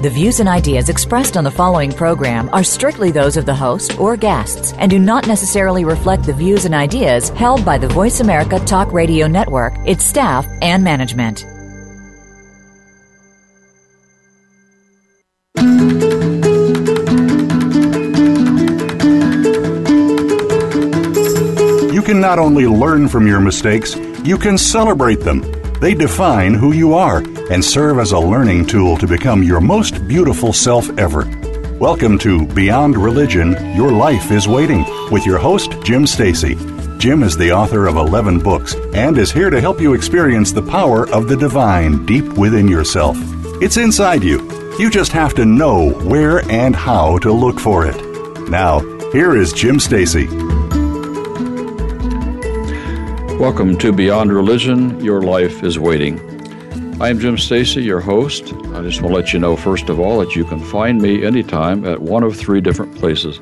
The views and ideas expressed on the following program are strictly those of the host or guests and do not necessarily reflect the views and ideas held by the Voice America Talk Radio Network, its staff, and management. You can not only learn from your mistakes, you can celebrate them. They define who you are and serve as a learning tool to become your most beautiful self ever. Welcome to Beyond Religion Your Life is Waiting with your host, Jim Stacey. Jim is the author of 11 books and is here to help you experience the power of the divine deep within yourself. It's inside you. You just have to know where and how to look for it. Now, here is Jim Stacey. Welcome to Beyond Religion Your Life is Waiting. I am Jim Stacey, your host. I just want to let you know, first of all, that you can find me anytime at one of three different places.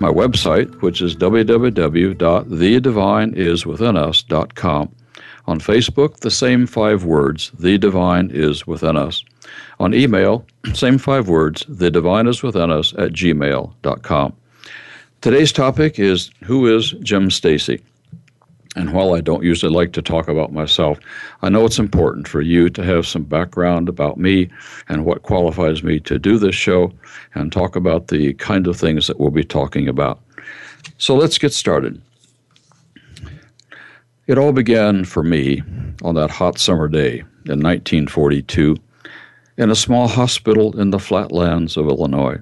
My website, which is www.thedivineiswithinus.com. On Facebook, the same five words, The Divine is Within Us. On email, same five words, The Divine is Within Us at gmail.com. Today's topic is Who is Jim Stacey? And while I don't usually like to talk about myself, I know it's important for you to have some background about me and what qualifies me to do this show and talk about the kind of things that we'll be talking about. So let's get started. It all began for me on that hot summer day in 1942 in a small hospital in the flatlands of Illinois.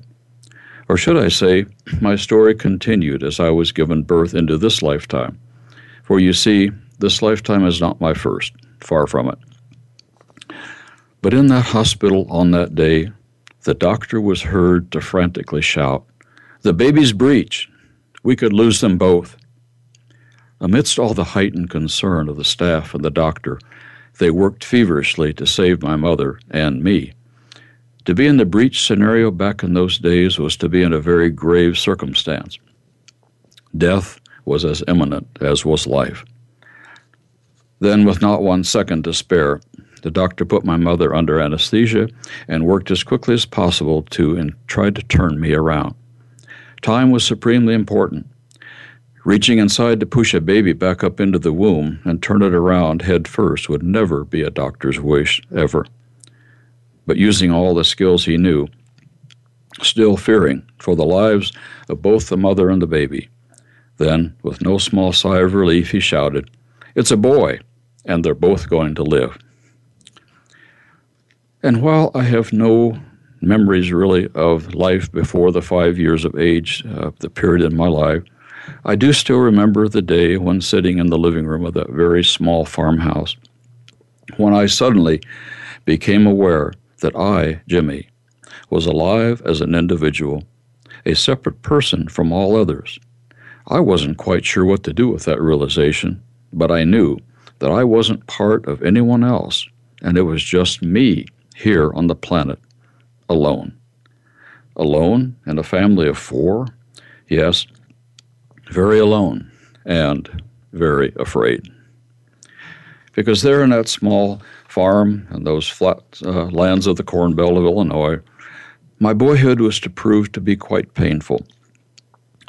Or should I say, my story continued as I was given birth into this lifetime. For you see, this lifetime is not my first, far from it. But in that hospital on that day, the doctor was heard to frantically shout, The baby's breech! We could lose them both. Amidst all the heightened concern of the staff and the doctor, they worked feverishly to save my mother and me. To be in the breech scenario back in those days was to be in a very grave circumstance. Death was as imminent as was life. Then, with not one second to spare, the doctor put my mother under anesthesia and worked as quickly as possible to and tried to turn me around. Time was supremely important. Reaching inside to push a baby back up into the womb and turn it around head first would never be a doctor's wish, ever. But using all the skills he knew, still fearing for the lives of both the mother and the baby, then, with no small sigh of relief, he shouted, It's a boy, and they're both going to live. And while I have no memories really of life before the five years of age, uh, the period in my life, I do still remember the day when sitting in the living room of that very small farmhouse, when I suddenly became aware that I, Jimmy, was alive as an individual, a separate person from all others. I wasn't quite sure what to do with that realization, but I knew that I wasn't part of anyone else, and it was just me here on the planet, alone. Alone in a family of four? Yes, very alone and very afraid. Because there in that small farm and those flat uh, lands of the Corn Belt of Illinois, my boyhood was to prove to be quite painful.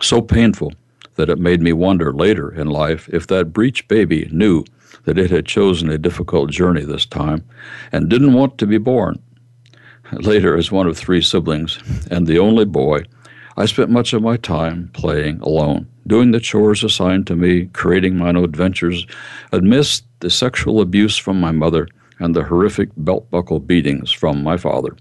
So painful that it made me wonder later in life if that breech baby knew that it had chosen a difficult journey this time and didn't want to be born. Later, as one of three siblings and the only boy, I spent much of my time playing alone, doing the chores assigned to me, creating my own adventures amidst the sexual abuse from my mother and the horrific belt buckle beatings from my father.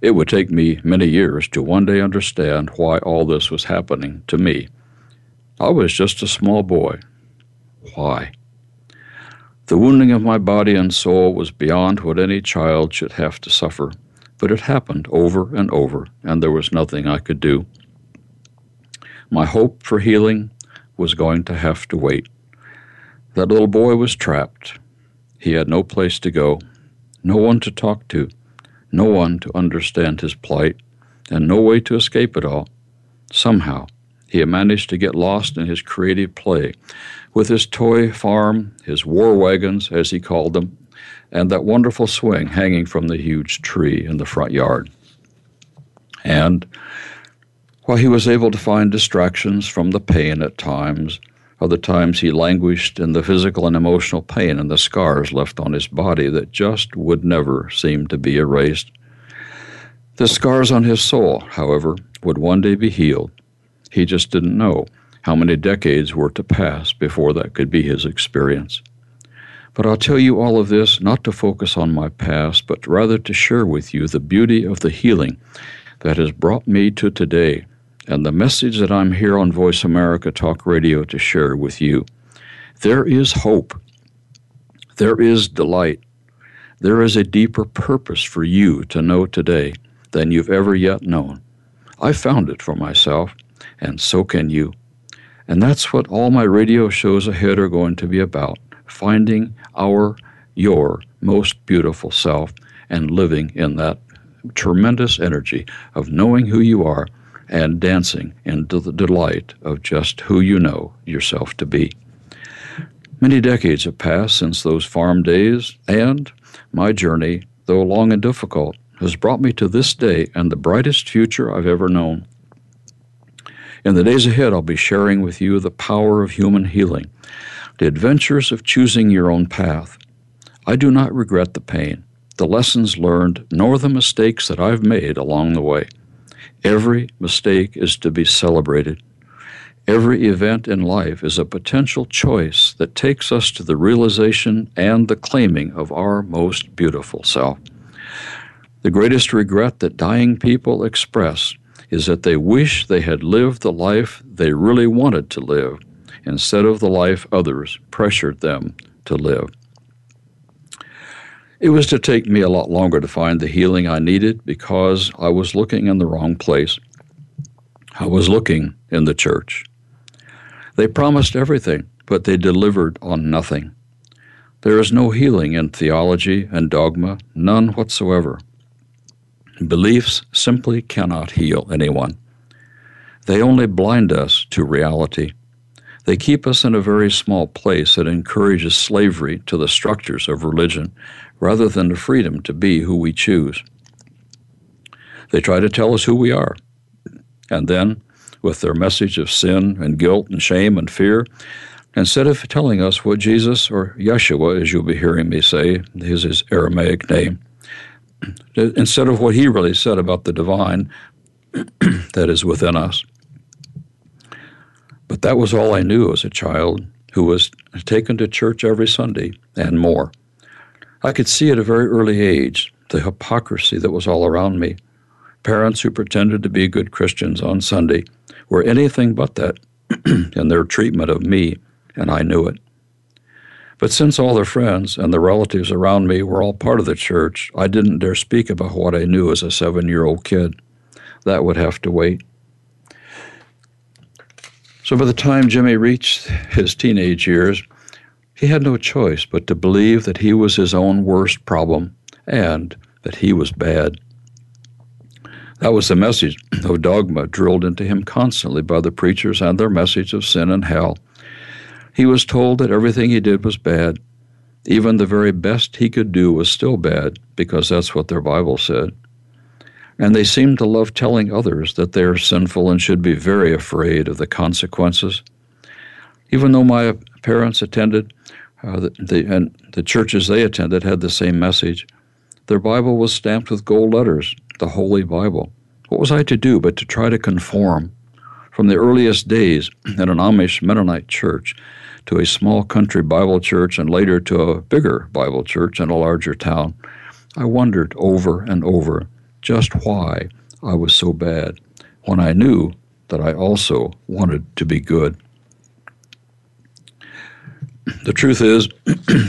It would take me many years to one day understand why all this was happening to me. I was just a small boy. Why? The wounding of my body and soul was beyond what any child should have to suffer, but it happened over and over, and there was nothing I could do. My hope for healing was going to have to wait. That little boy was trapped. He had no place to go, no one to talk to, no one to understand his plight, and no way to escape it all. Somehow, he had managed to get lost in his creative play with his toy farm, his war wagons, as he called them, and that wonderful swing hanging from the huge tree in the front yard. And while he was able to find distractions from the pain at times, other times he languished in the physical and emotional pain and the scars left on his body that just would never seem to be erased. The scars on his soul, however, would one day be healed. He just didn't know how many decades were to pass before that could be his experience. But I'll tell you all of this not to focus on my past, but rather to share with you the beauty of the healing that has brought me to today and the message that I'm here on Voice America Talk Radio to share with you. There is hope. There is delight. There is a deeper purpose for you to know today than you've ever yet known. I found it for myself, and so can you. And that's what all my radio shows ahead are going to be about finding our, your most beautiful self and living in that tremendous energy of knowing who you are and dancing into the delight of just who you know yourself to be. Many decades have passed since those farm days, and my journey, though long and difficult, has brought me to this day and the brightest future I've ever known. In the days ahead, I'll be sharing with you the power of human healing, the adventures of choosing your own path. I do not regret the pain, the lessons learned, nor the mistakes that I've made along the way. Every mistake is to be celebrated. Every event in life is a potential choice that takes us to the realization and the claiming of our most beautiful self. The greatest regret that dying people express is that they wish they had lived the life they really wanted to live instead of the life others pressured them to live. It was to take me a lot longer to find the healing I needed because I was looking in the wrong place. I was looking in the church. They promised everything, but they delivered on nothing. There is no healing in theology and dogma, none whatsoever. Beliefs simply cannot heal anyone. They only blind us to reality. They keep us in a very small place that encourages slavery to the structures of religion rather than the freedom to be who we choose. They try to tell us who we are. And then, with their message of sin and guilt and shame and fear, instead of telling us what Jesus, or Yeshua, as you'll be hearing me say, is his Aramaic name, instead of what he really said about the divine that is within us. But that was all I knew as a child who was taken to church every Sunday and more. I could see at a very early age the hypocrisy that was all around me. Parents who pretended to be good Christians on Sunday were anything but that in their treatment of me, and I knew it. But since all their friends and the relatives around me were all part of the church, I didn't dare speak about what I knew as a seven year old kid. That would have to wait. So by the time Jimmy reached his teenage years, he had no choice but to believe that he was his own worst problem and that he was bad. That was the message of dogma drilled into him constantly by the preachers and their message of sin and hell. He was told that everything he did was bad. Even the very best he could do was still bad because that's what their Bible said. And they seemed to love telling others that they are sinful and should be very afraid of the consequences. Even though my parents attended uh, the, the, and the churches they attended had the same message. Their Bible was stamped with gold letters, the Holy Bible. What was I to do but to try to conform? From the earliest days in an Amish Mennonite church to a small country Bible church and later to a bigger Bible church in a larger town, I wondered over and over just why I was so bad when I knew that I also wanted to be good. The truth is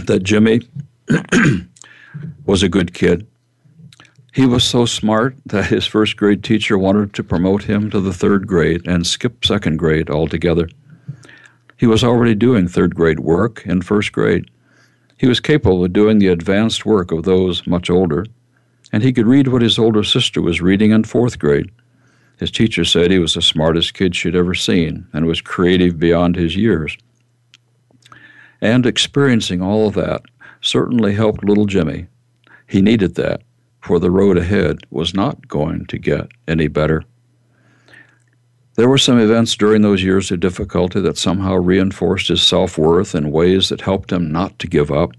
that Jimmy was a good kid. He was so smart that his first grade teacher wanted to promote him to the third grade and skip second grade altogether. He was already doing third grade work in first grade. He was capable of doing the advanced work of those much older, and he could read what his older sister was reading in fourth grade. His teacher said he was the smartest kid she'd ever seen and was creative beyond his years. And experiencing all of that certainly helped little Jimmy. He needed that, for the road ahead was not going to get any better. There were some events during those years of difficulty that somehow reinforced his self worth in ways that helped him not to give up.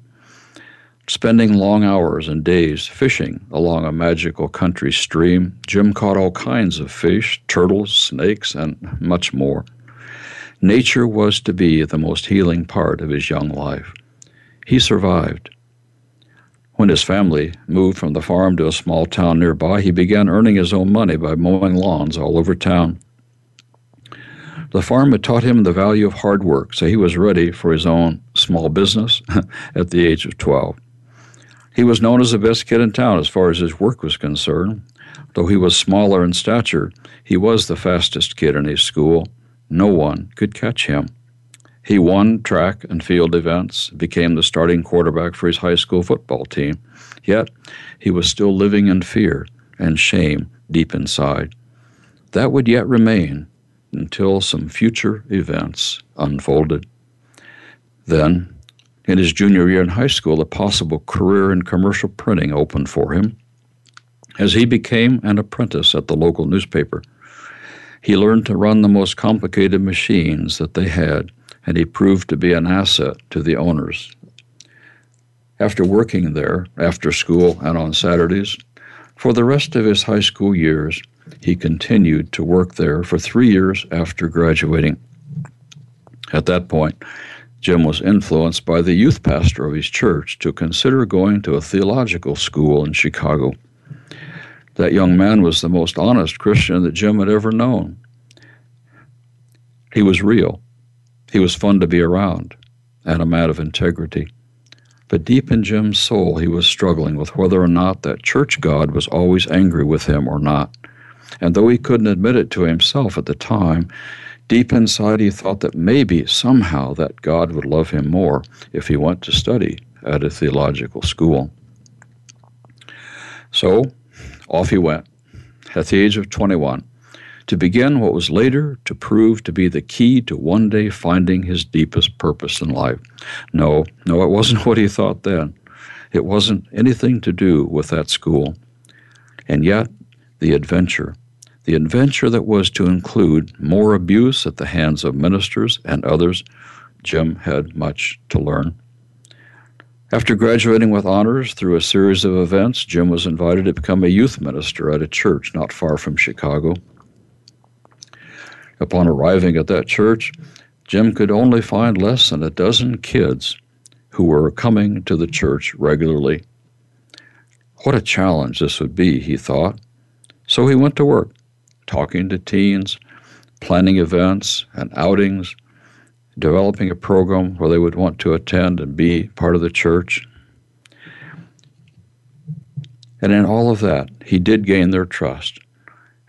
Spending long hours and days fishing along a magical country stream, Jim caught all kinds of fish, turtles, snakes, and much more. Nature was to be the most healing part of his young life. He survived. When his family moved from the farm to a small town nearby, he began earning his own money by mowing lawns all over town. The farm had taught him the value of hard work, so he was ready for his own small business at the age of 12. He was known as the best kid in town as far as his work was concerned. Though he was smaller in stature, he was the fastest kid in his school. No one could catch him. He won track and field events, became the starting quarterback for his high school football team. Yet, he was still living in fear and shame deep inside. That would yet remain until some future events unfolded. Then, in his junior year in high school, a possible career in commercial printing opened for him. As he became an apprentice at the local newspaper, he learned to run the most complicated machines that they had, and he proved to be an asset to the owners. After working there, after school and on Saturdays, for the rest of his high school years, he continued to work there for three years after graduating. At that point, Jim was influenced by the youth pastor of his church to consider going to a theological school in Chicago. That young man was the most honest Christian that Jim had ever known. He was real. He was fun to be around and a man of integrity. But deep in Jim's soul, he was struggling with whether or not that church God was always angry with him or not. And though he couldn't admit it to himself at the time, deep inside he thought that maybe somehow that God would love him more if he went to study at a theological school. So off he went at the age of 21 to begin what was later to prove to be the key to one day finding his deepest purpose in life. No, no, it wasn't what he thought then. It wasn't anything to do with that school. And yet, the adventure, the adventure that was to include more abuse at the hands of ministers and others, Jim had much to learn. After graduating with honors through a series of events, Jim was invited to become a youth minister at a church not far from Chicago. Upon arriving at that church, Jim could only find less than a dozen kids who were coming to the church regularly. What a challenge this would be, he thought. So he went to work, talking to teens, planning events and outings, developing a program where they would want to attend and be part of the church. And in all of that, he did gain their trust.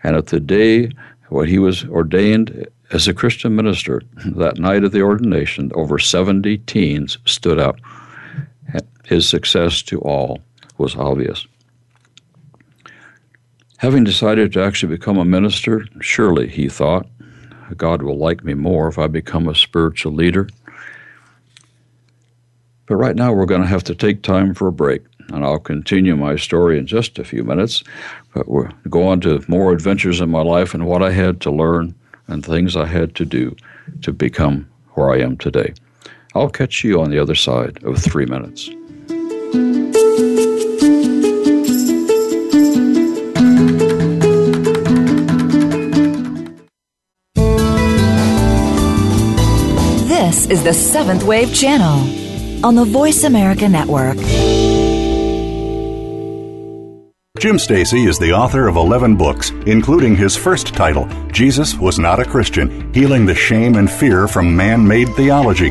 And at the day when he was ordained as a Christian minister, that night of the ordination, over 70 teens stood up. His success to all was obvious. Having decided to actually become a minister, surely, he thought, God will like me more if I become a spiritual leader. But right now, we're going to have to take time for a break, and I'll continue my story in just a few minutes. But we'll go on to more adventures in my life and what I had to learn and things I had to do to become where I am today. I'll catch you on the other side of three minutes. This is the Seventh Wave Channel on the Voice America Network. Jim Stacey is the author of 11 books, including his first title, Jesus Was Not a Christian Healing the Shame and Fear from Man Made Theology.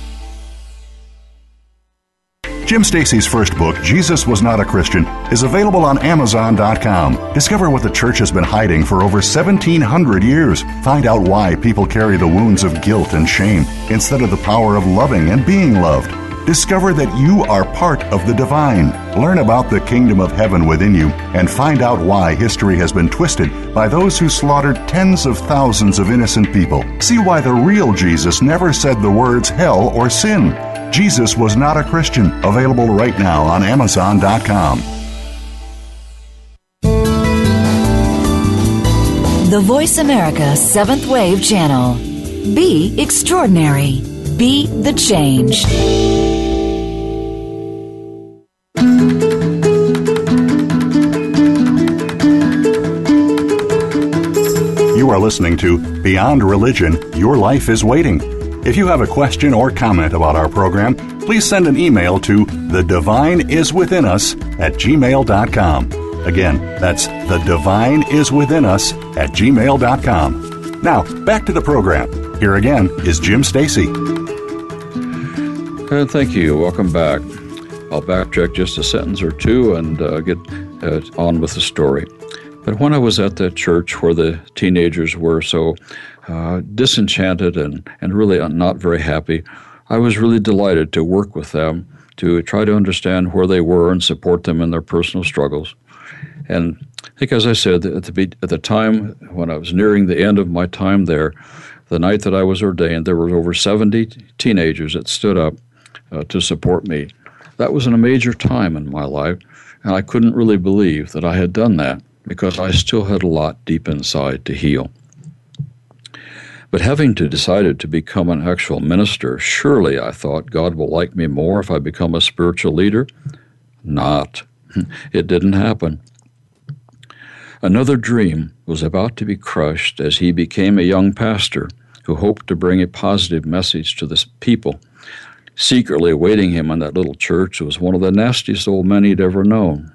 Jim Stacey's first book, Jesus Was Not a Christian, is available on Amazon.com. Discover what the church has been hiding for over 1,700 years. Find out why people carry the wounds of guilt and shame instead of the power of loving and being loved. Discover that you are part of the divine. Learn about the kingdom of heaven within you and find out why history has been twisted by those who slaughtered tens of thousands of innocent people. See why the real Jesus never said the words hell or sin. Jesus was not a Christian. Available right now on Amazon.com. The Voice America Seventh Wave Channel. Be extraordinary. Be the change. You are listening to Beyond Religion Your Life is Waiting. If you have a question or comment about our program, please send an email to the divine is within us at gmail.com. Again, that's the divine is within us at gmail.com. Now, back to the program. Here again is Jim Stacey. And thank you. Welcome back. I'll backtrack just a sentence or two and uh, get uh, on with the story. But when I was at that church where the teenagers were so uh, disenchanted and, and really not very happy, I was really delighted to work with them to try to understand where they were and support them in their personal struggles. And I think, as I said, at the, at the time when I was nearing the end of my time there, the night that I was ordained, there were over 70 teenagers that stood up uh, to support me. That was a major time in my life, and I couldn't really believe that I had done that because I still had a lot deep inside to heal. But having to decided to become an actual minister, surely I thought God will like me more if I become a spiritual leader. Not. It didn't happen. Another dream was about to be crushed as he became a young pastor who hoped to bring a positive message to the people. Secretly awaiting him in that little church was one of the nastiest old men he'd ever known.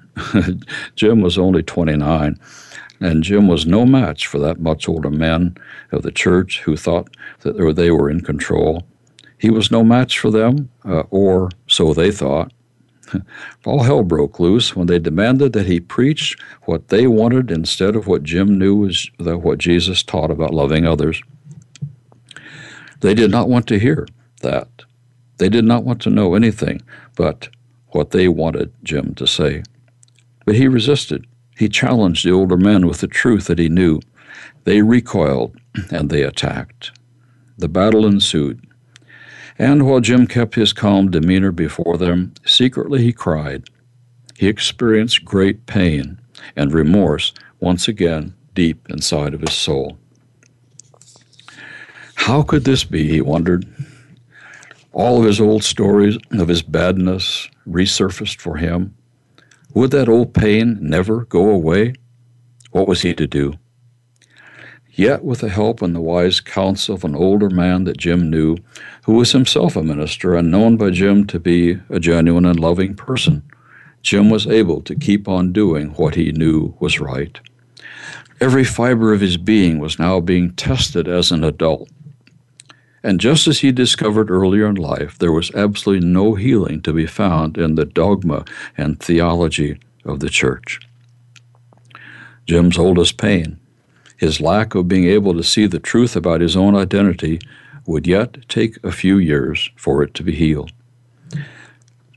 Jim was only 29, and Jim was no match for that much older man of the church who thought that they were in control. He was no match for them, uh, or so they thought. All hell broke loose when they demanded that he preach what they wanted instead of what Jim knew was what Jesus taught about loving others. They did not want to hear that. They did not want to know anything but what they wanted Jim to say. But he resisted. He challenged the older men with the truth that he knew. They recoiled and they attacked. The battle ensued. And while Jim kept his calm demeanor before them, secretly he cried. He experienced great pain and remorse once again deep inside of his soul. How could this be, he wondered? All of his old stories of his badness resurfaced for him. Would that old pain never go away? What was he to do? Yet, with the help and the wise counsel of an older man that Jim knew, who was himself a minister and known by Jim to be a genuine and loving person, Jim was able to keep on doing what he knew was right. Every fiber of his being was now being tested as an adult and just as he discovered earlier in life, there was absolutely no healing to be found in the dogma and theology of the church. Jim's oldest pain, his lack of being able to see the truth about his own identity, would yet take a few years for it to be healed.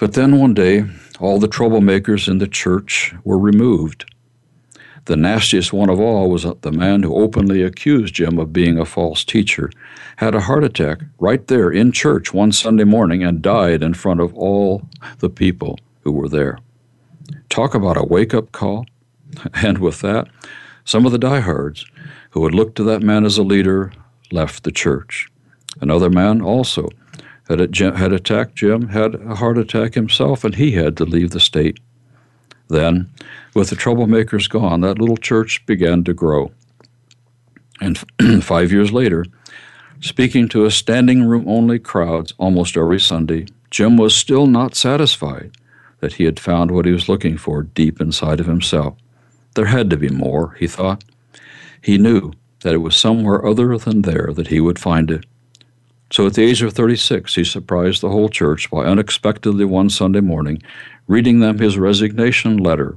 But then one day, all the troublemakers in the church were removed the nastiest one of all was that the man who openly accused Jim of being a false teacher, had a heart attack right there in church one Sunday morning and died in front of all the people who were there. Talk about a wake up call. And with that, some of the diehards who had looked to that man as a leader left the church. Another man also had, had attacked Jim, had a heart attack himself, and he had to leave the state Then, with the troublemakers gone, that little church began to grow. And five years later, speaking to a standing room only crowd almost every Sunday, Jim was still not satisfied that he had found what he was looking for deep inside of himself. There had to be more, he thought. He knew that it was somewhere other than there that he would find it. So at the age of 36, he surprised the whole church by unexpectedly one Sunday morning reading them his resignation letter.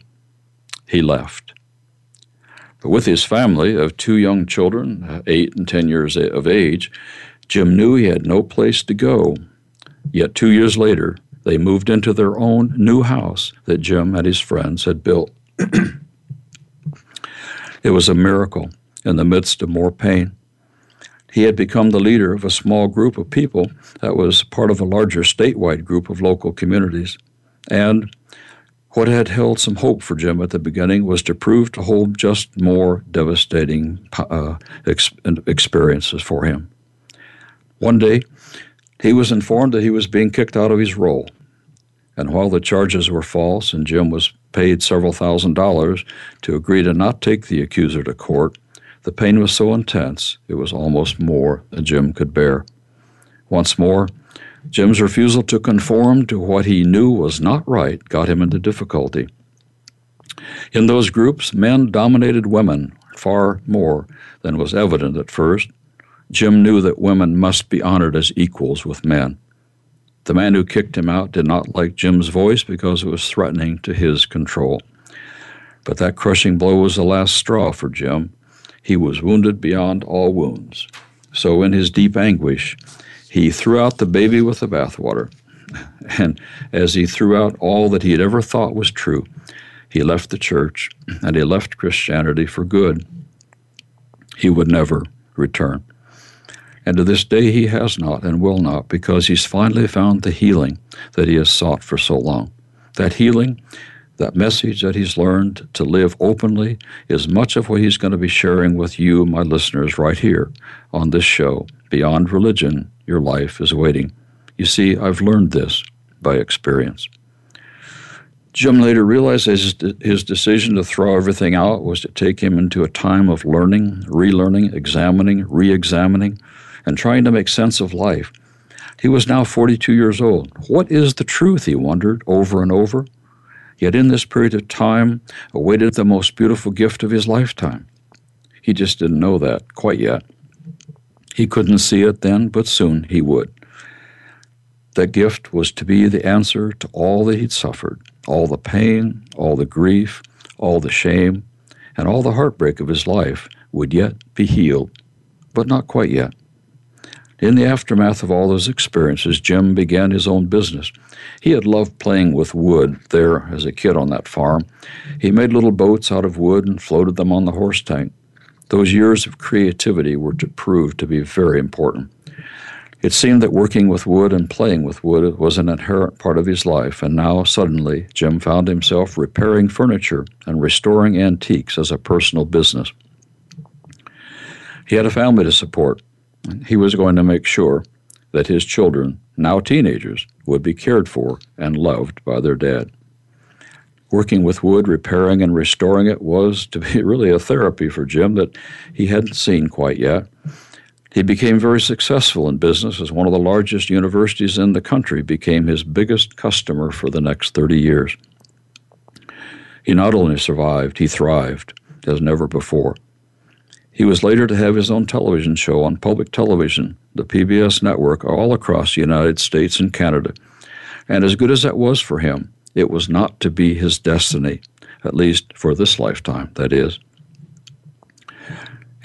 He left. But with his family of two young children, eight and ten years of age, Jim knew he had no place to go. Yet two years later, they moved into their own new house that Jim and his friends had built. it was a miracle in the midst of more pain. He had become the leader of a small group of people that was part of a larger statewide group of local communities. And what had held some hope for Jim at the beginning was to prove to hold just more devastating uh, ex- experiences for him. One day, he was informed that he was being kicked out of his role. And while the charges were false and Jim was paid several thousand dollars to agree to not take the accuser to court, the pain was so intense it was almost more than Jim could bear. Once more, Jim's refusal to conform to what he knew was not right got him into difficulty. In those groups, men dominated women far more than was evident at first. Jim knew that women must be honored as equals with men. The man who kicked him out did not like Jim's voice because it was threatening to his control. But that crushing blow was the last straw for Jim. He was wounded beyond all wounds. So, in his deep anguish, he threw out the baby with the bathwater. And as he threw out all that he had ever thought was true, he left the church and he left Christianity for good. He would never return. And to this day, he has not and will not because he's finally found the healing that he has sought for so long. That healing, that message that he's learned to live openly, is much of what he's going to be sharing with you, my listeners, right here on this show, Beyond Religion your life is waiting. You see, I've learned this by experience. Jim later realized his, his decision to throw everything out was to take him into a time of learning, relearning, examining, re examining, and trying to make sense of life. He was now 42 years old. What is the truth, he wondered over and over. Yet in this period of time awaited the most beautiful gift of his lifetime. He just didn't know that quite yet. He couldn't see it then, but soon he would. That gift was to be the answer to all that he'd suffered all the pain, all the grief, all the shame, and all the heartbreak of his life would yet be healed, but not quite yet. In the aftermath of all those experiences, Jim began his own business. He had loved playing with wood there as a kid on that farm. He made little boats out of wood and floated them on the horse tank. Those years of creativity were to prove to be very important. It seemed that working with wood and playing with wood was an inherent part of his life, and now suddenly Jim found himself repairing furniture and restoring antiques as a personal business. He had a family to support. He was going to make sure that his children, now teenagers, would be cared for and loved by their dad working with wood, repairing and restoring it was to be really a therapy for Jim that he hadn't seen quite yet. He became very successful in business as one of the largest universities in the country became his biggest customer for the next 30 years. He not only survived, he thrived as never before. He was later to have his own television show on public television, the PBS network, all across the United States and Canada. And as good as that was for him, it was not to be his destiny, at least for this lifetime, that is.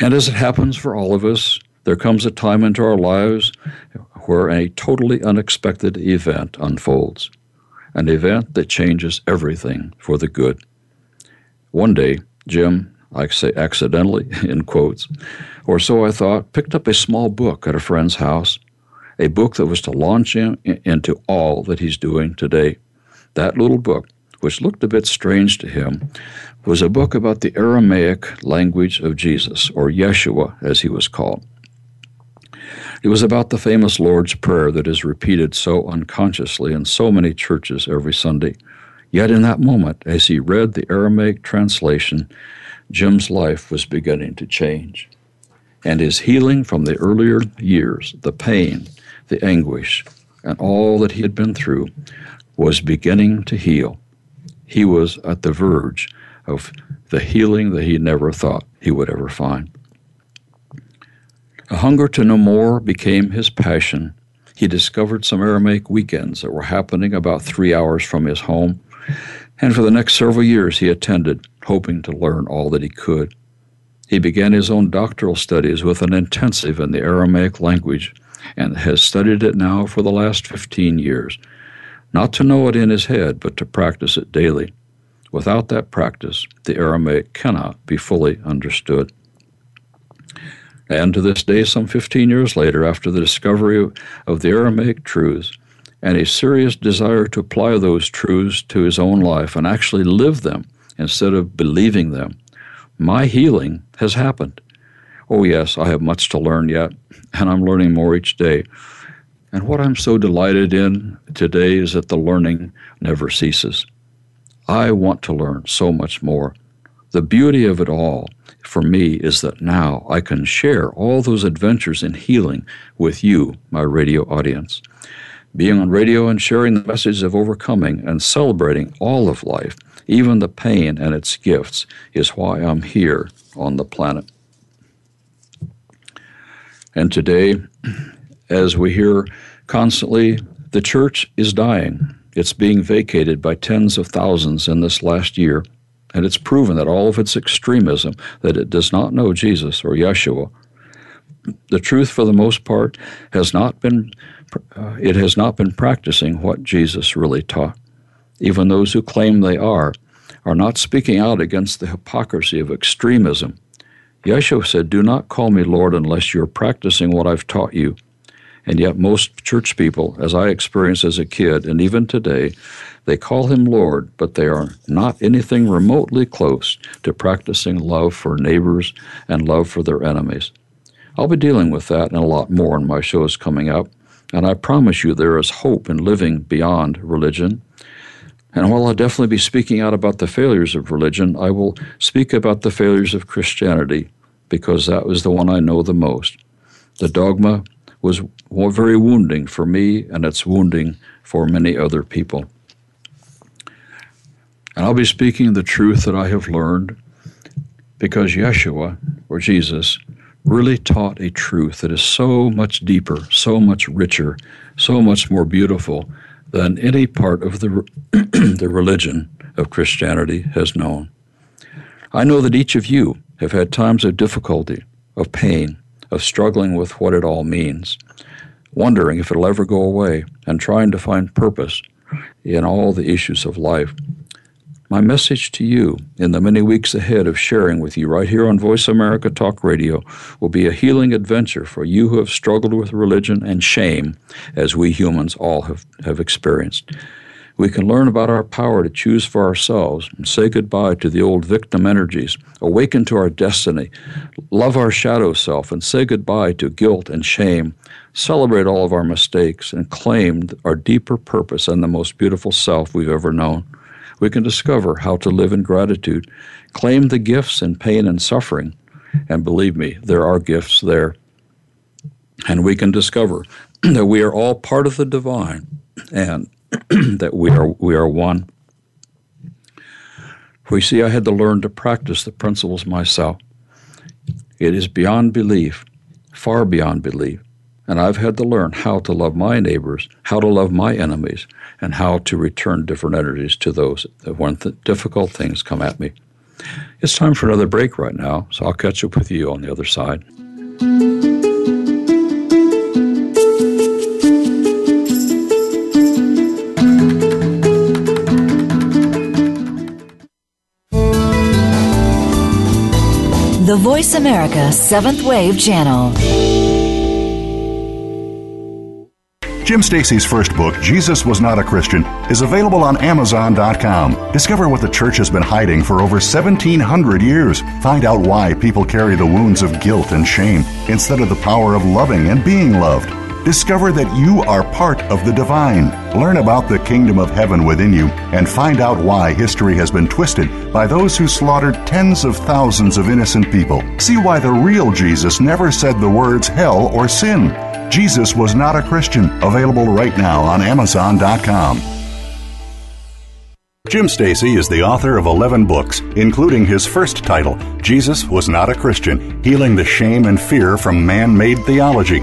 And as it happens for all of us, there comes a time into our lives where a totally unexpected event unfolds, an event that changes everything for the good. One day, Jim, I say accidentally, in quotes, or so I thought, picked up a small book at a friend's house, a book that was to launch him into all that he's doing today. That little book, which looked a bit strange to him, was a book about the Aramaic language of Jesus, or Yeshua as he was called. It was about the famous Lord's Prayer that is repeated so unconsciously in so many churches every Sunday. Yet in that moment, as he read the Aramaic translation, Jim's life was beginning to change. And his healing from the earlier years, the pain, the anguish, and all that he had been through, was beginning to heal. He was at the verge of the healing that he never thought he would ever find. A hunger to know more became his passion. He discovered some Aramaic weekends that were happening about three hours from his home, and for the next several years he attended, hoping to learn all that he could. He began his own doctoral studies with an intensive in the Aramaic language and has studied it now for the last 15 years, not to know it in his head, but to practice it daily. Without that practice, the Aramaic cannot be fully understood. And to this day, some 15 years later, after the discovery of the Aramaic truths and a serious desire to apply those truths to his own life and actually live them instead of believing them, my healing has happened. Oh, yes, I have much to learn yet, and I'm learning more each day. And what I'm so delighted in today is that the learning never ceases. I want to learn so much more. The beauty of it all for me is that now I can share all those adventures in healing with you, my radio audience. Being on radio and sharing the message of overcoming and celebrating all of life, even the pain and its gifts, is why I'm here on the planet. And today, as we hear constantly, the church is dying. It's being vacated by tens of thousands in this last year, and it's proven that all of its extremism, that it does not know Jesus or Yeshua. The truth, for the most part, has not been uh, it has not been practicing what Jesus really taught. Even those who claim they are are not speaking out against the hypocrisy of extremism. Yeshua said, "Do not call me Lord unless you're practicing what I've taught you." And yet, most church people, as I experienced as a kid, and even today, they call him Lord, but they are not anything remotely close to practicing love for neighbors and love for their enemies. I'll be dealing with that and a lot more in my shows coming up, and I promise you there is hope in living beyond religion. And while I'll definitely be speaking out about the failures of religion, I will speak about the failures of Christianity because that was the one I know the most. The dogma was very wounding for me, and it's wounding for many other people. And I'll be speaking the truth that I have learned because Yeshua, or Jesus, really taught a truth that is so much deeper, so much richer, so much more beautiful than any part of the, the religion of Christianity has known. I know that each of you have had times of difficulty, of pain, of struggling with what it all means, wondering if it'll ever go away, and trying to find purpose in all the issues of life. My message to you in the many weeks ahead of sharing with you right here on Voice America Talk Radio will be a healing adventure for you who have struggled with religion and shame, as we humans all have, have experienced. We can learn about our power to choose for ourselves and say goodbye to the old victim energies, awaken to our destiny, love our shadow self, and say goodbye to guilt and shame, celebrate all of our mistakes, and claim our deeper purpose and the most beautiful self we've ever known. We can discover how to live in gratitude, claim the gifts in pain and suffering, and believe me, there are gifts there. And we can discover that we are all part of the divine and that we are we are one. We see I had to learn to practice the principles myself. It is beyond belief, far beyond belief. And I've had to learn how to love my neighbors, how to love my enemies, and how to return different energies to those when difficult things come at me. It's time for another break right now, so I'll catch up with you on the other side. The Voice America Seventh Wave Channel. Jim Stacey's first book, Jesus Was Not a Christian, is available on Amazon.com. Discover what the church has been hiding for over 1,700 years. Find out why people carry the wounds of guilt and shame instead of the power of loving and being loved. Discover that you are part of the divine. Learn about the kingdom of heaven within you and find out why history has been twisted by those who slaughtered tens of thousands of innocent people. See why the real Jesus never said the words hell or sin. Jesus was not a Christian. Available right now on Amazon.com. Jim Stacey is the author of 11 books, including his first title, Jesus Was Not a Christian Healing the Shame and Fear from Man Made Theology.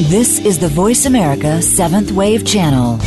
This is the Voice America Seventh Wave Channel.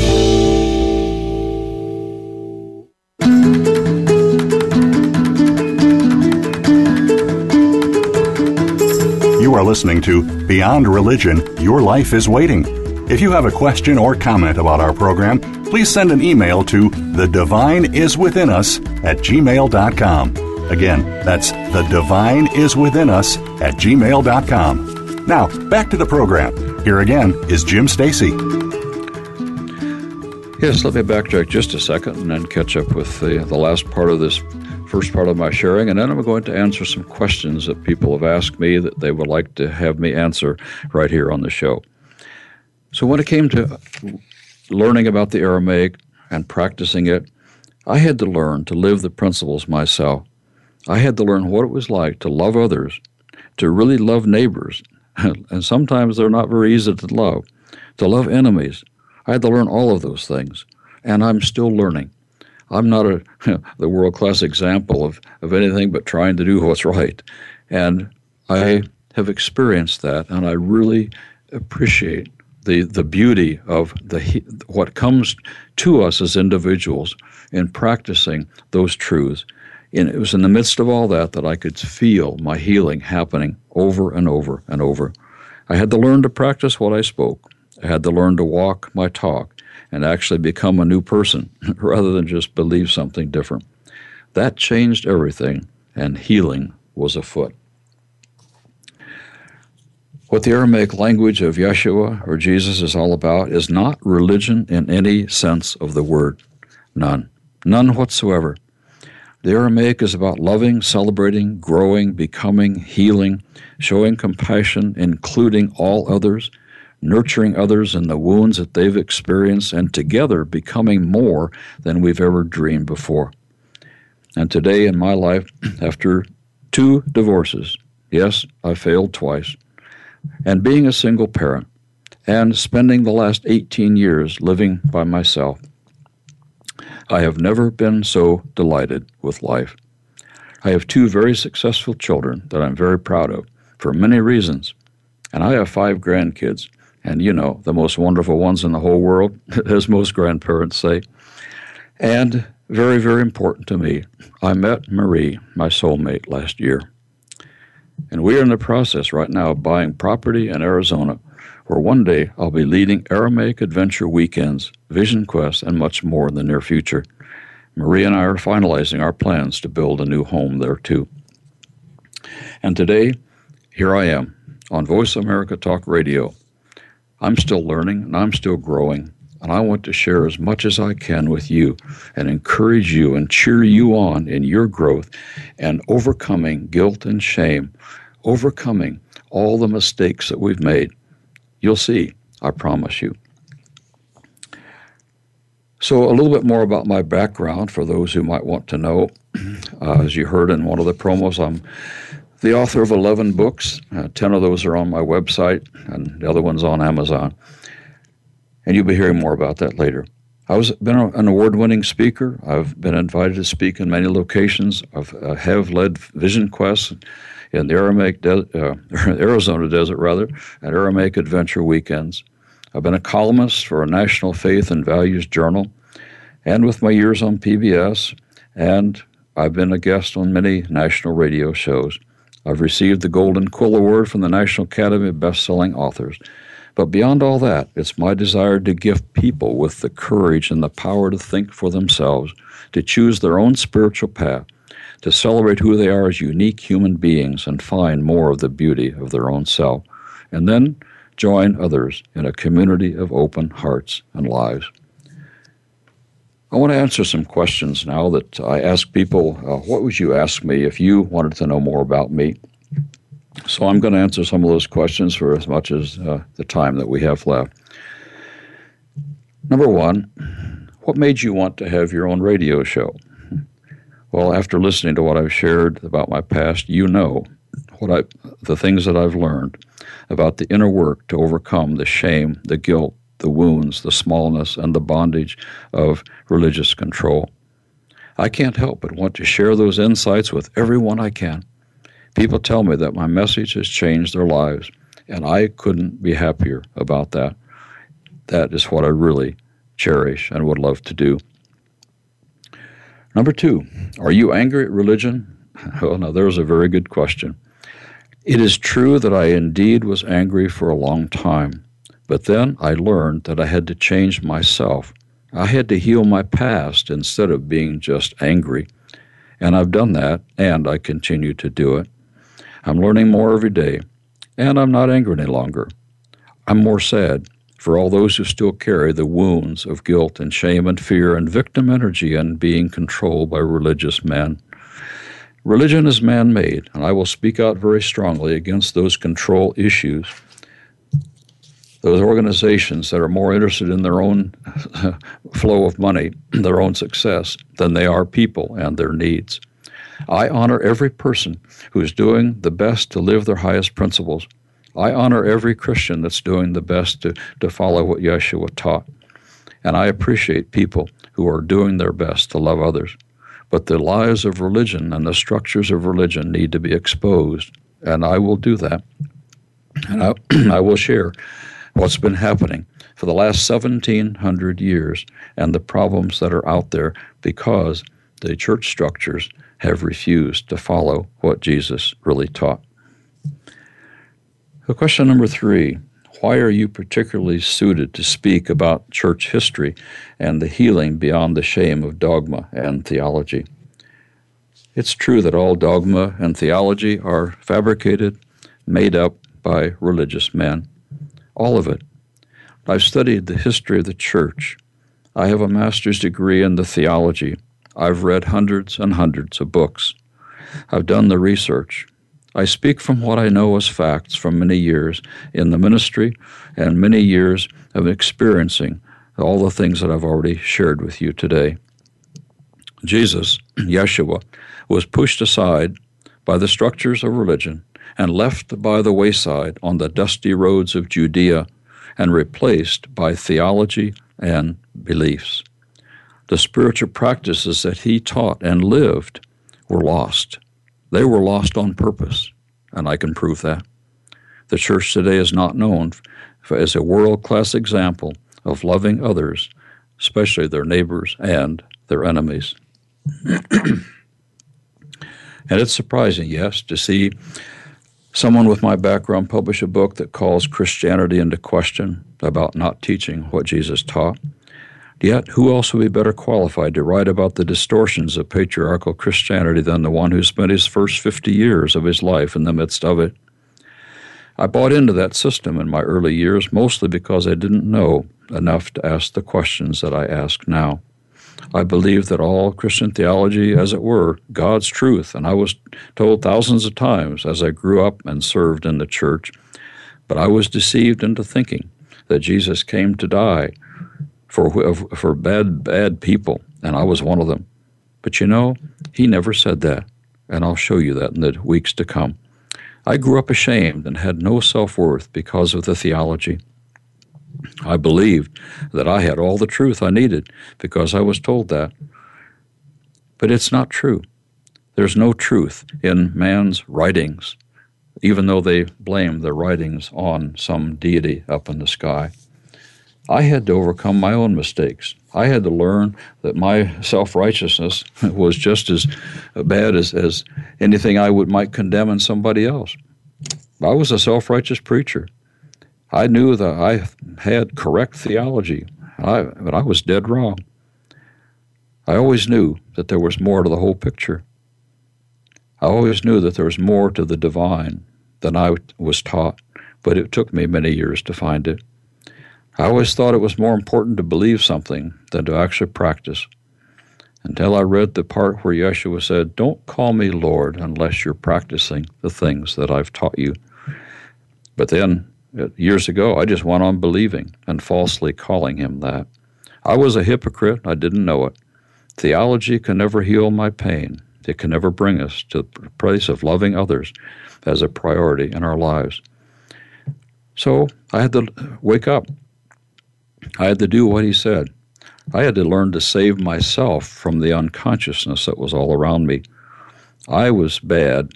You are listening to Beyond Religion Your Life is Waiting. If you have a question or comment about our program, please send an email to the divine is within us at gmail.com. Again, that's the divine is within us at gmail.com. Now, back to the program. Here again is Jim Stacey. Yes, let me backtrack just a second and then catch up with the, the last part of this first part of my sharing, and then I'm going to answer some questions that people have asked me that they would like to have me answer right here on the show. So, when it came to learning about the Aramaic and practicing it, I had to learn to live the principles myself. I had to learn what it was like to love others, to really love neighbors, and sometimes they're not very easy to love, to love enemies. I had to learn all of those things, and I'm still learning. I'm not a the world class example of, of anything but trying to do what's right. And I have experienced that, and I really appreciate the, the beauty of the what comes to us as individuals in practicing those truths. And it was in the midst of all that that I could feel my healing happening over and over and over. I had to learn to practice what I spoke. I had to learn to walk my talk and actually become a new person rather than just believe something different. That changed everything, and healing was afoot. What the Aramaic language of Yeshua or Jesus is all about is not religion in any sense of the word. None. None whatsoever. The Aramaic is about loving, celebrating, growing, becoming, healing, showing compassion, including all others, nurturing others in the wounds that they've experienced, and together becoming more than we've ever dreamed before. And today in my life, after two divorces, yes, I failed twice and being a single parent and spending the last 18 years living by myself, I have never been so delighted with life. I have two very successful children that I'm very proud of for many reasons, and I have five grandkids, and you know, the most wonderful ones in the whole world, as most grandparents say. And very, very important to me, I met Marie, my soulmate, last year. And we are in the process right now of buying property in Arizona, where one day I'll be leading Aramaic Adventure weekends, Vision quests, and much more in the near future. Marie and I are finalizing our plans to build a new home there too. And today, here I am on Voice America Talk Radio. I'm still learning and I'm still growing, and I want to share as much as I can with you and encourage you and cheer you on in your growth and overcoming guilt and shame, overcoming all the mistakes that we've made. You'll see, I promise you. So, a little bit more about my background for those who might want to know. Uh, as you heard in one of the promos, I'm the author of 11 books. Uh, 10 of those are on my website, and the other one's on Amazon and you'll be hearing more about that later. I've been an award-winning speaker. I've been invited to speak in many locations. I uh, have led Vision Quest in the Aramaic de- uh, Arizona desert, rather, at Aramaic Adventure weekends. I've been a columnist for a National Faith and Values Journal, and with my years on PBS, and I've been a guest on many national radio shows. I've received the Golden Quill Award from the National Academy of Best-Selling Authors. But beyond all that, it's my desire to give people with the courage and the power to think for themselves, to choose their own spiritual path, to celebrate who they are as unique human beings and find more of the beauty of their own self, and then join others in a community of open hearts and lives. I want to answer some questions now that I ask people uh, what would you ask me if you wanted to know more about me? So I'm going to answer some of those questions for as much as uh, the time that we have left. Number one, what made you want to have your own radio show? Well, after listening to what I've shared about my past, you know what I, the things that I've learned about the inner work to overcome the shame, the guilt, the wounds, the smallness, and the bondage of religious control. I can't help but want to share those insights with everyone I can. People tell me that my message has changed their lives, and I couldn't be happier about that. That is what I really cherish and would love to do. Number two, are you angry at religion? Well, now there's a very good question. It is true that I indeed was angry for a long time, but then I learned that I had to change myself. I had to heal my past instead of being just angry. And I've done that, and I continue to do it. I'm learning more every day, and I'm not angry any longer. I'm more sad for all those who still carry the wounds of guilt and shame and fear and victim energy and being controlled by religious men. Religion is man made, and I will speak out very strongly against those control issues. Those organizations that are more interested in their own flow of money, their own success, than they are people and their needs. I honor every person who is doing the best to live their highest principles. I honor every Christian that's doing the best to, to follow what Yeshua taught. And I appreciate people who are doing their best to love others. But the lies of religion and the structures of religion need to be exposed. And I will do that. And I, I will share what's been happening for the last 1700 years and the problems that are out there because the church structures have refused to follow what Jesus really taught. So question number three Why are you particularly suited to speak about church history and the healing beyond the shame of dogma and theology? It's true that all dogma and theology are fabricated, made up by religious men. All of it. I've studied the history of the church. I have a master's degree in the theology I've read hundreds and hundreds of books. I've done the research. I speak from what I know as facts from many years in the ministry and many years of experiencing all the things that I've already shared with you today. Jesus, Yeshua, was pushed aside by the structures of religion and left by the wayside on the dusty roads of Judea and replaced by theology and beliefs the spiritual practices that he taught and lived were lost. They were lost on purpose, and I can prove that. The church today is not known as a world class example of loving others, especially their neighbors and their enemies. and it's surprising, yes, to see someone with my background publish a book that calls Christianity into question about not teaching what Jesus taught. Yet, who else would be better qualified to write about the distortions of patriarchal Christianity than the one who spent his first 50 years of his life in the midst of it? I bought into that system in my early years mostly because I didn't know enough to ask the questions that I ask now. I believed that all Christian theology, as it were, God's truth, and I was told thousands of times as I grew up and served in the church. But I was deceived into thinking that Jesus came to die for for bad bad people, and I was one of them. But you know, he never said that, and I'll show you that in the weeks to come. I grew up ashamed and had no self worth because of the theology. I believed that I had all the truth I needed because I was told that. But it's not true. There's no truth in man's writings, even though they blame their writings on some deity up in the sky. I had to overcome my own mistakes. I had to learn that my self righteousness was just as bad as, as anything I would might condemn in somebody else. I was a self righteous preacher. I knew that I had correct theology, I, but I was dead wrong. I always knew that there was more to the whole picture. I always knew that there was more to the divine than I was taught, but it took me many years to find it. I always thought it was more important to believe something than to actually practice. Until I read the part where Yeshua said, Don't call me Lord unless you're practicing the things that I've taught you. But then, uh, years ago, I just went on believing and falsely calling him that. I was a hypocrite. I didn't know it. Theology can never heal my pain. It can never bring us to the place of loving others as a priority in our lives. So I had to wake up. I had to do what he said. I had to learn to save myself from the unconsciousness that was all around me. I was bad,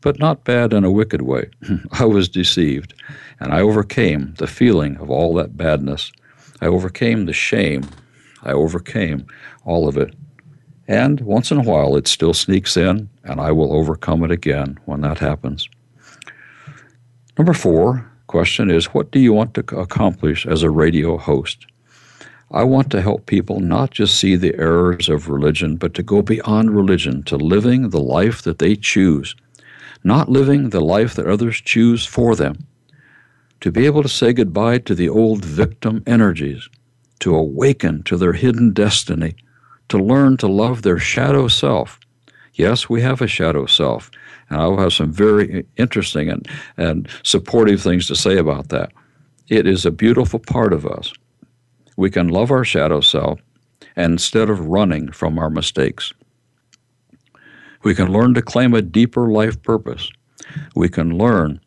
but not bad in a wicked way. I was deceived, and I overcame the feeling of all that badness. I overcame the shame. I overcame all of it. And once in a while, it still sneaks in, and I will overcome it again when that happens. Number four question is What do you want to accomplish as a radio host? I want to help people not just see the errors of religion, but to go beyond religion to living the life that they choose, not living the life that others choose for them. To be able to say goodbye to the old victim energies, to awaken to their hidden destiny to learn to love their shadow self. Yes, we have a shadow self, and I'll have some very interesting and, and supportive things to say about that. It is a beautiful part of us. We can love our shadow self and instead of running from our mistakes. We can learn to claim a deeper life purpose. We can learn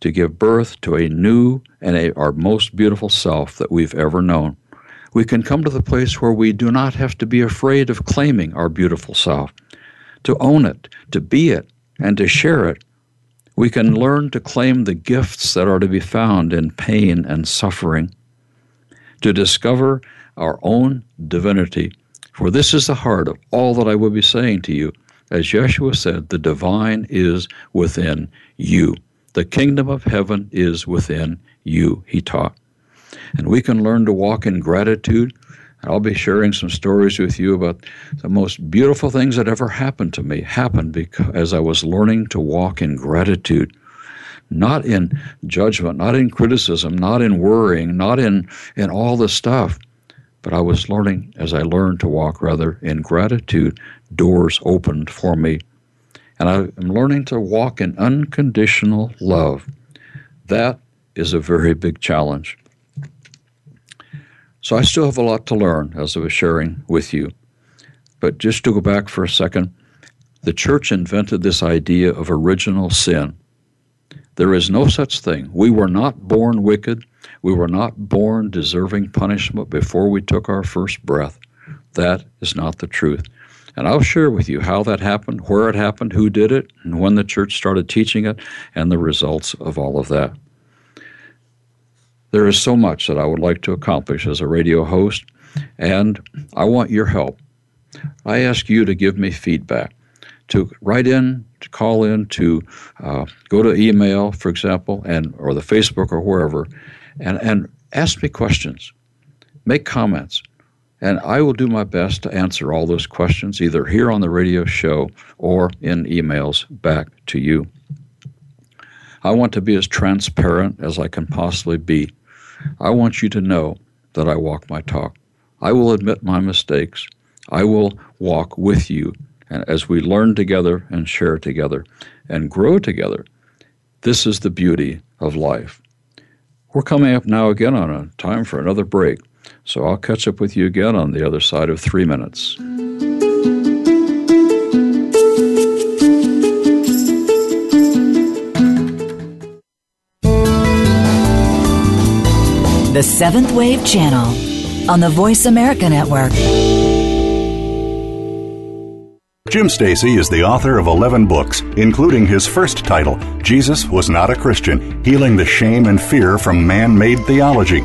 to give birth to a new and a, our most beautiful self that we've ever known we can come to the place where we do not have to be afraid of claiming our beautiful self, to own it, to be it, and to share it. We can learn to claim the gifts that are to be found in pain and suffering, to discover our own divinity. For this is the heart of all that I will be saying to you. As Yeshua said, the divine is within you. The kingdom of heaven is within you, he taught and we can learn to walk in gratitude. I'll be sharing some stories with you about the most beautiful things that ever happened to me happened because as I was learning to walk in gratitude, not in judgment, not in criticism, not in worrying, not in, in all the stuff. But I was learning, as I learned to walk rather in gratitude, doors opened for me. And I am learning to walk in unconditional love. That is a very big challenge. So I still have a lot to learn, as I was sharing with you. But just to go back for a second, the church invented this idea of original sin. There is no such thing. We were not born wicked. We were not born deserving punishment before we took our first breath. That is not the truth. And I'll share with you how that happened, where it happened, who did it, and when the church started teaching it, and the results of all of that. There is so much that I would like to accomplish as a radio host, and I want your help. I ask you to give me feedback, to write in, to call in, to uh, go to email, for example, and or the Facebook or wherever, and, and ask me questions, make comments, and I will do my best to answer all those questions either here on the radio show or in emails back to you. I want to be as transparent as I can possibly be I want you to know that I walk my talk. I will admit my mistakes. I will walk with you. And as we learn together and share together and grow together, this is the beauty of life. We're coming up now again on a time for another break. So I'll catch up with you again on the other side of three minutes. The Seventh Wave Channel on the Voice America Network. Jim Stacey is the author of 11 books, including his first title, Jesus Was Not a Christian Healing the Shame and Fear from Man Made Theology.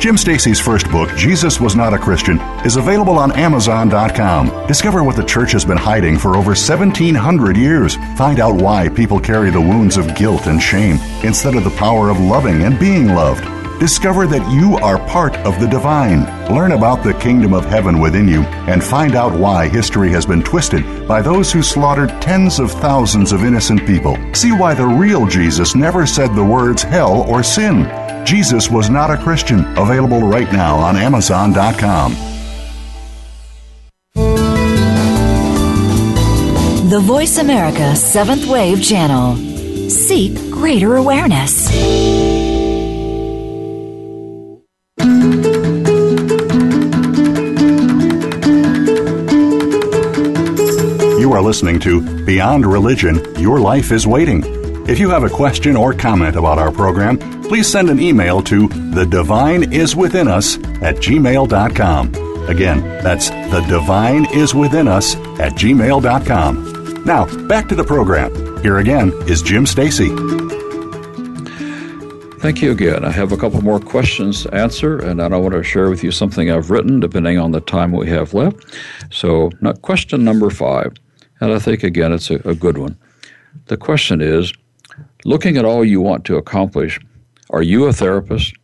Jim Stacey's first book, Jesus Was Not a Christian, is available on Amazon.com. Discover what the church has been hiding for over 1,700 years. Find out why people carry the wounds of guilt and shame instead of the power of loving and being loved. Discover that you are part of the divine. Learn about the kingdom of heaven within you and find out why history has been twisted by those who slaughtered tens of thousands of innocent people. See why the real Jesus never said the words hell or sin. Jesus Was Not a Christian, available right now on Amazon.com. The Voice America Seventh Wave Channel. Seek greater awareness. You are listening to Beyond Religion Your Life is Waiting. If you have a question or comment about our program, please send an email to the divine is within us at gmail.com. Again, that's the divine is within us at gmail.com. Now, back to the program. Here again is Jim Stacey. Thank you again. I have a couple more questions to answer, and I want to share with you something I've written, depending on the time we have left. So, question number five, and I think again it's a, a good one. The question is looking at all you want to accomplish, are you a therapist?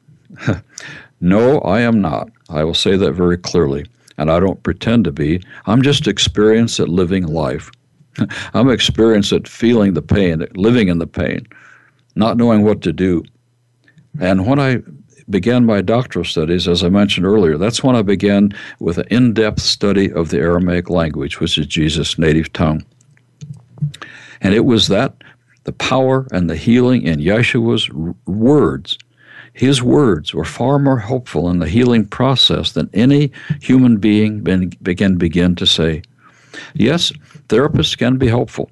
no, I am not. I will say that very clearly, and I don't pretend to be. I'm just experienced at living life. I'm experienced at feeling the pain, living in the pain, not knowing what to do. And when I began my doctoral studies, as I mentioned earlier, that's when I began with an in depth study of the Aramaic language, which is Jesus' native tongue. And it was that the power and the healing in Yeshua's words. His words were far more helpful in the healing process than any human being can begin to say. Yes, therapists can be helpful,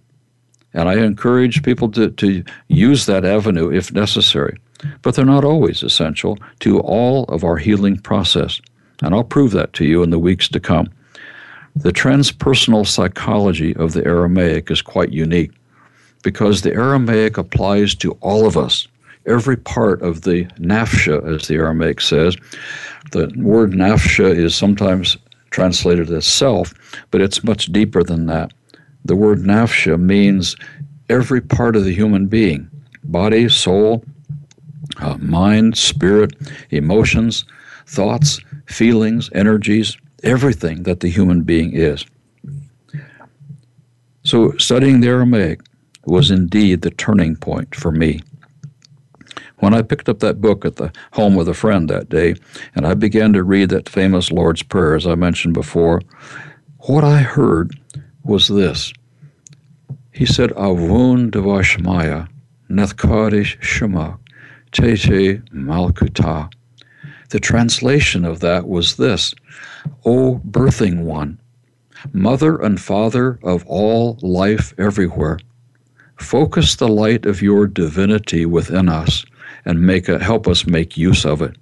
and I encourage people to, to use that avenue if necessary, but they're not always essential to all of our healing process. And I'll prove that to you in the weeks to come. The transpersonal psychology of the Aramaic is quite unique because the Aramaic applies to all of us, every part of the nafsha, as the Aramaic says. The word nafsha is sometimes translated as self, but it's much deeper than that. The word nafsha means every part of the human being body, soul, uh, mind, spirit, emotions, thoughts, feelings, energies, everything that the human being is. So, studying the Aramaic was indeed the turning point for me. When I picked up that book at the home of a friend that day, and I began to read that famous Lord's Prayer, as I mentioned before, what I heard was this. He said, Avun devashmaya, nethkadish shema, tete malkuta. The translation of that was this O birthing one, mother and father of all life everywhere, Focus the light of your divinity within us and make a, help us make use of it.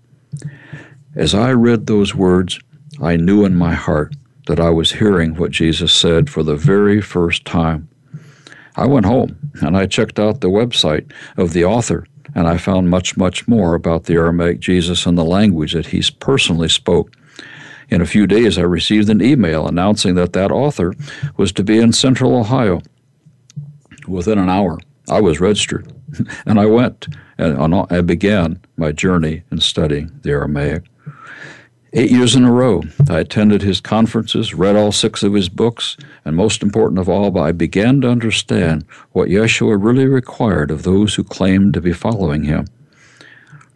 As I read those words, I knew in my heart that I was hearing what Jesus said for the very first time. I went home and I checked out the website of the author, and I found much, much more about the Aramaic Jesus and the language that he personally spoke. In a few days, I received an email announcing that that author was to be in Central Ohio within an hour, I was registered. and I went and I began my journey in studying the Aramaic. Eight years in a row, I attended his conferences, read all six of his books, and most important of all, I began to understand what Yeshua really required of those who claimed to be following him.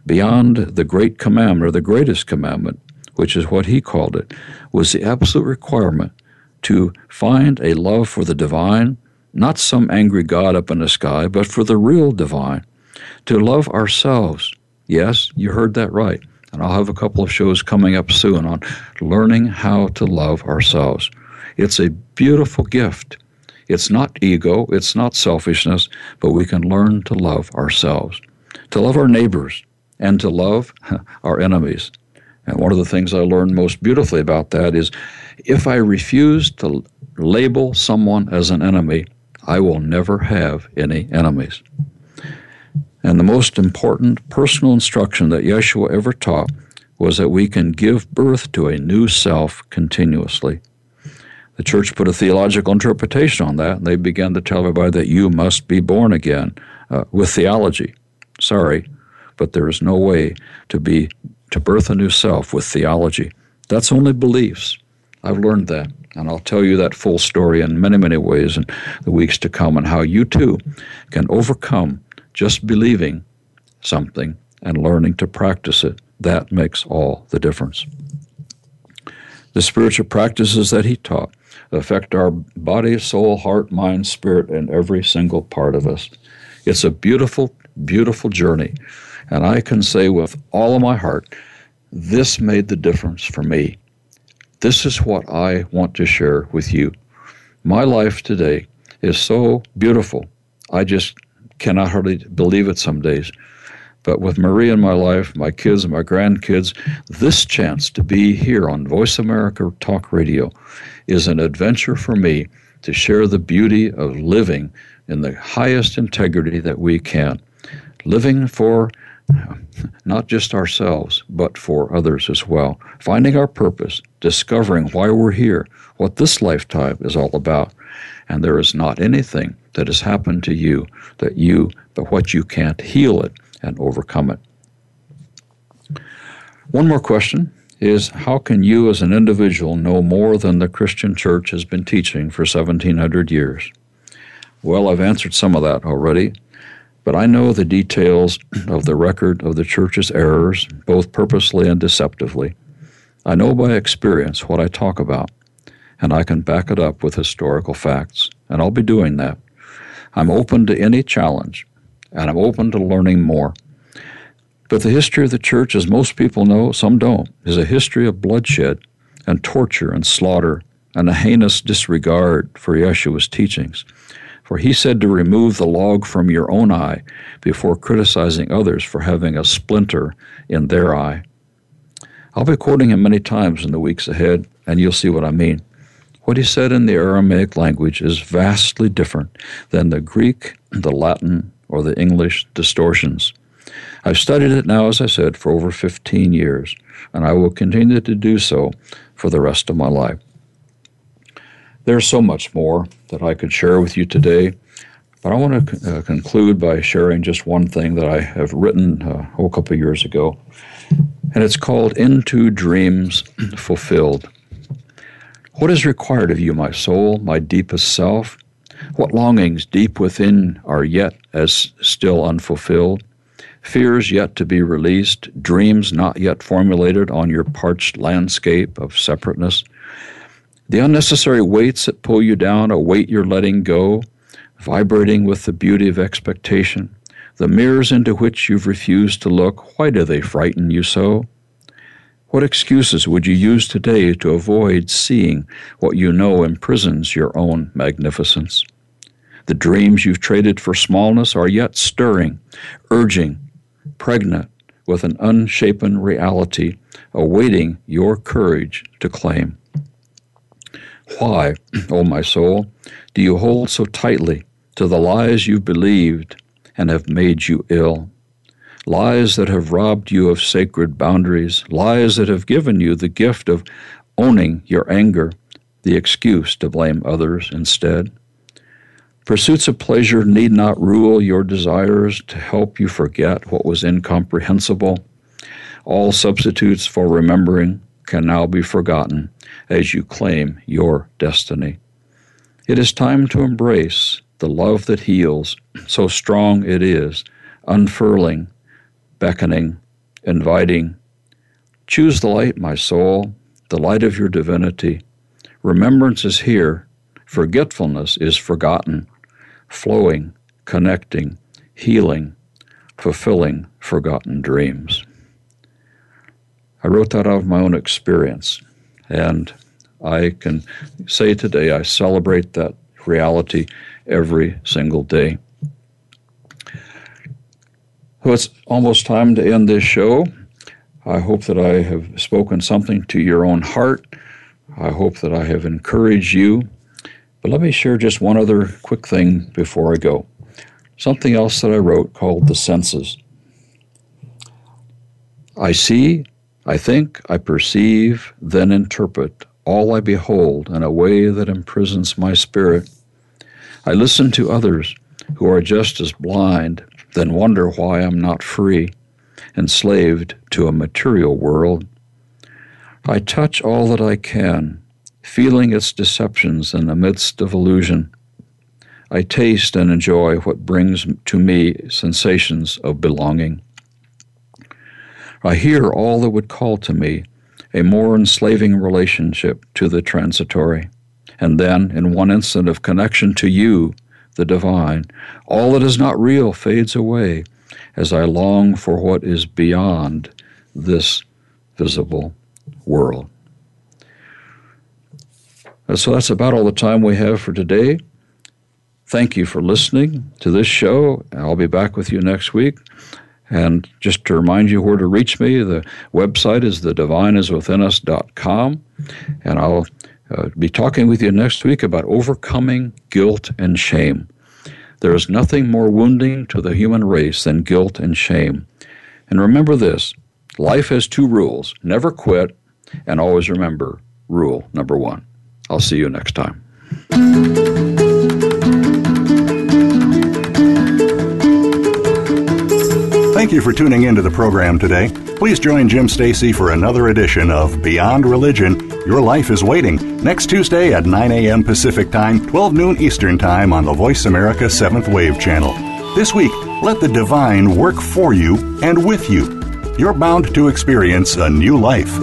Beyond the great commandment, or the greatest commandment, which is what he called it, was the absolute requirement to find a love for the divine not some angry God up in the sky, but for the real divine, to love ourselves. Yes, you heard that right. And I'll have a couple of shows coming up soon on learning how to love ourselves. It's a beautiful gift. It's not ego, it's not selfishness, but we can learn to love ourselves, to love our neighbors, and to love our enemies. And one of the things I learned most beautifully about that is if I refuse to label someone as an enemy, I will never have any enemies. And the most important personal instruction that Yeshua ever taught was that we can give birth to a new self continuously. The church put a theological interpretation on that, and they began to tell everybody that you must be born again uh, with theology. Sorry, but there is no way to be to birth a new self with theology. That's only beliefs. I've learned that, and I'll tell you that full story in many, many ways in the weeks to come, and how you too can overcome just believing something and learning to practice it. That makes all the difference. The spiritual practices that he taught affect our body, soul, heart, mind, spirit, and every single part of us. It's a beautiful, beautiful journey. And I can say with all of my heart, this made the difference for me. This is what I want to share with you. My life today is so beautiful. I just cannot hardly believe it some days. But with Marie in my life, my kids and my grandkids, this chance to be here on Voice America Talk Radio is an adventure for me to share the beauty of living in the highest integrity that we can. Living for not just ourselves, but for others as well. Finding our purpose, discovering why we're here, what this lifetime is all about. And there is not anything that has happened to you that you, but what you can't heal it and overcome it. One more question is how can you as an individual know more than the Christian church has been teaching for 1700 years? Well, I've answered some of that already. But I know the details of the record of the church's errors, both purposely and deceptively. I know by experience what I talk about, and I can back it up with historical facts, and I'll be doing that. I'm open to any challenge, and I'm open to learning more. But the history of the church, as most people know, some don't, is a history of bloodshed and torture and slaughter and a heinous disregard for Yeshua's teachings. For he said to remove the log from your own eye before criticizing others for having a splinter in their eye. I'll be quoting him many times in the weeks ahead, and you'll see what I mean. What he said in the Aramaic language is vastly different than the Greek, the Latin, or the English distortions. I've studied it now, as I said, for over 15 years, and I will continue to do so for the rest of my life. There's so much more that I could share with you today, but I want to uh, conclude by sharing just one thing that I have written uh, a couple of years ago, and it's called Into Dreams Fulfilled. What is required of you, my soul, my deepest self? What longings deep within are yet as still unfulfilled? Fears yet to be released, dreams not yet formulated on your parched landscape of separateness? The unnecessary weights that pull you down, a weight you're letting go, vibrating with the beauty of expectation. The mirrors into which you've refused to look, why do they frighten you so? What excuses would you use today to avoid seeing what you know imprisons your own magnificence? The dreams you've traded for smallness are yet stirring, urging, pregnant with an unshapen reality, awaiting your courage to claim. Why, O my soul, do you hold so tightly to the lies you believed and have made you ill? Lies that have robbed you of sacred boundaries, lies that have given you the gift of owning your anger, the excuse to blame others instead. Pursuits of pleasure need not rule your desires to help you forget what was incomprehensible. All substitutes for remembering can now be forgotten as you claim your destiny. It is time to embrace the love that heals, so strong it is, unfurling, beckoning, inviting. Choose the light, my soul, the light of your divinity. Remembrance is here, forgetfulness is forgotten, flowing, connecting, healing, fulfilling forgotten dreams. I wrote that out of my own experience. And I can say today I celebrate that reality every single day. So it's almost time to end this show. I hope that I have spoken something to your own heart. I hope that I have encouraged you. But let me share just one other quick thing before I go. Something else that I wrote called The Senses. I see, I think, I perceive, then interpret all I behold in a way that imprisons my spirit. I listen to others who are just as blind, then wonder why I'm not free, enslaved to a material world. I touch all that I can, feeling its deceptions in the midst of illusion. I taste and enjoy what brings to me sensations of belonging. I hear all that would call to me a more enslaving relationship to the transitory. And then, in one instant of connection to you, the divine, all that is not real fades away as I long for what is beyond this visible world. So that's about all the time we have for today. Thank you for listening to this show. I'll be back with you next week. And just to remind you where to reach me, the website is thedivineiswithinus.com. And I'll uh, be talking with you next week about overcoming guilt and shame. There is nothing more wounding to the human race than guilt and shame. And remember this life has two rules never quit, and always remember rule number one. I'll see you next time. Thank you for tuning into the program today. Please join Jim Stacey for another edition of Beyond Religion. Your life is waiting next Tuesday at 9 a.m. Pacific Time, 12 noon Eastern Time on the Voice America 7th Wave channel. This week, let the divine work for you and with you. You're bound to experience a new life.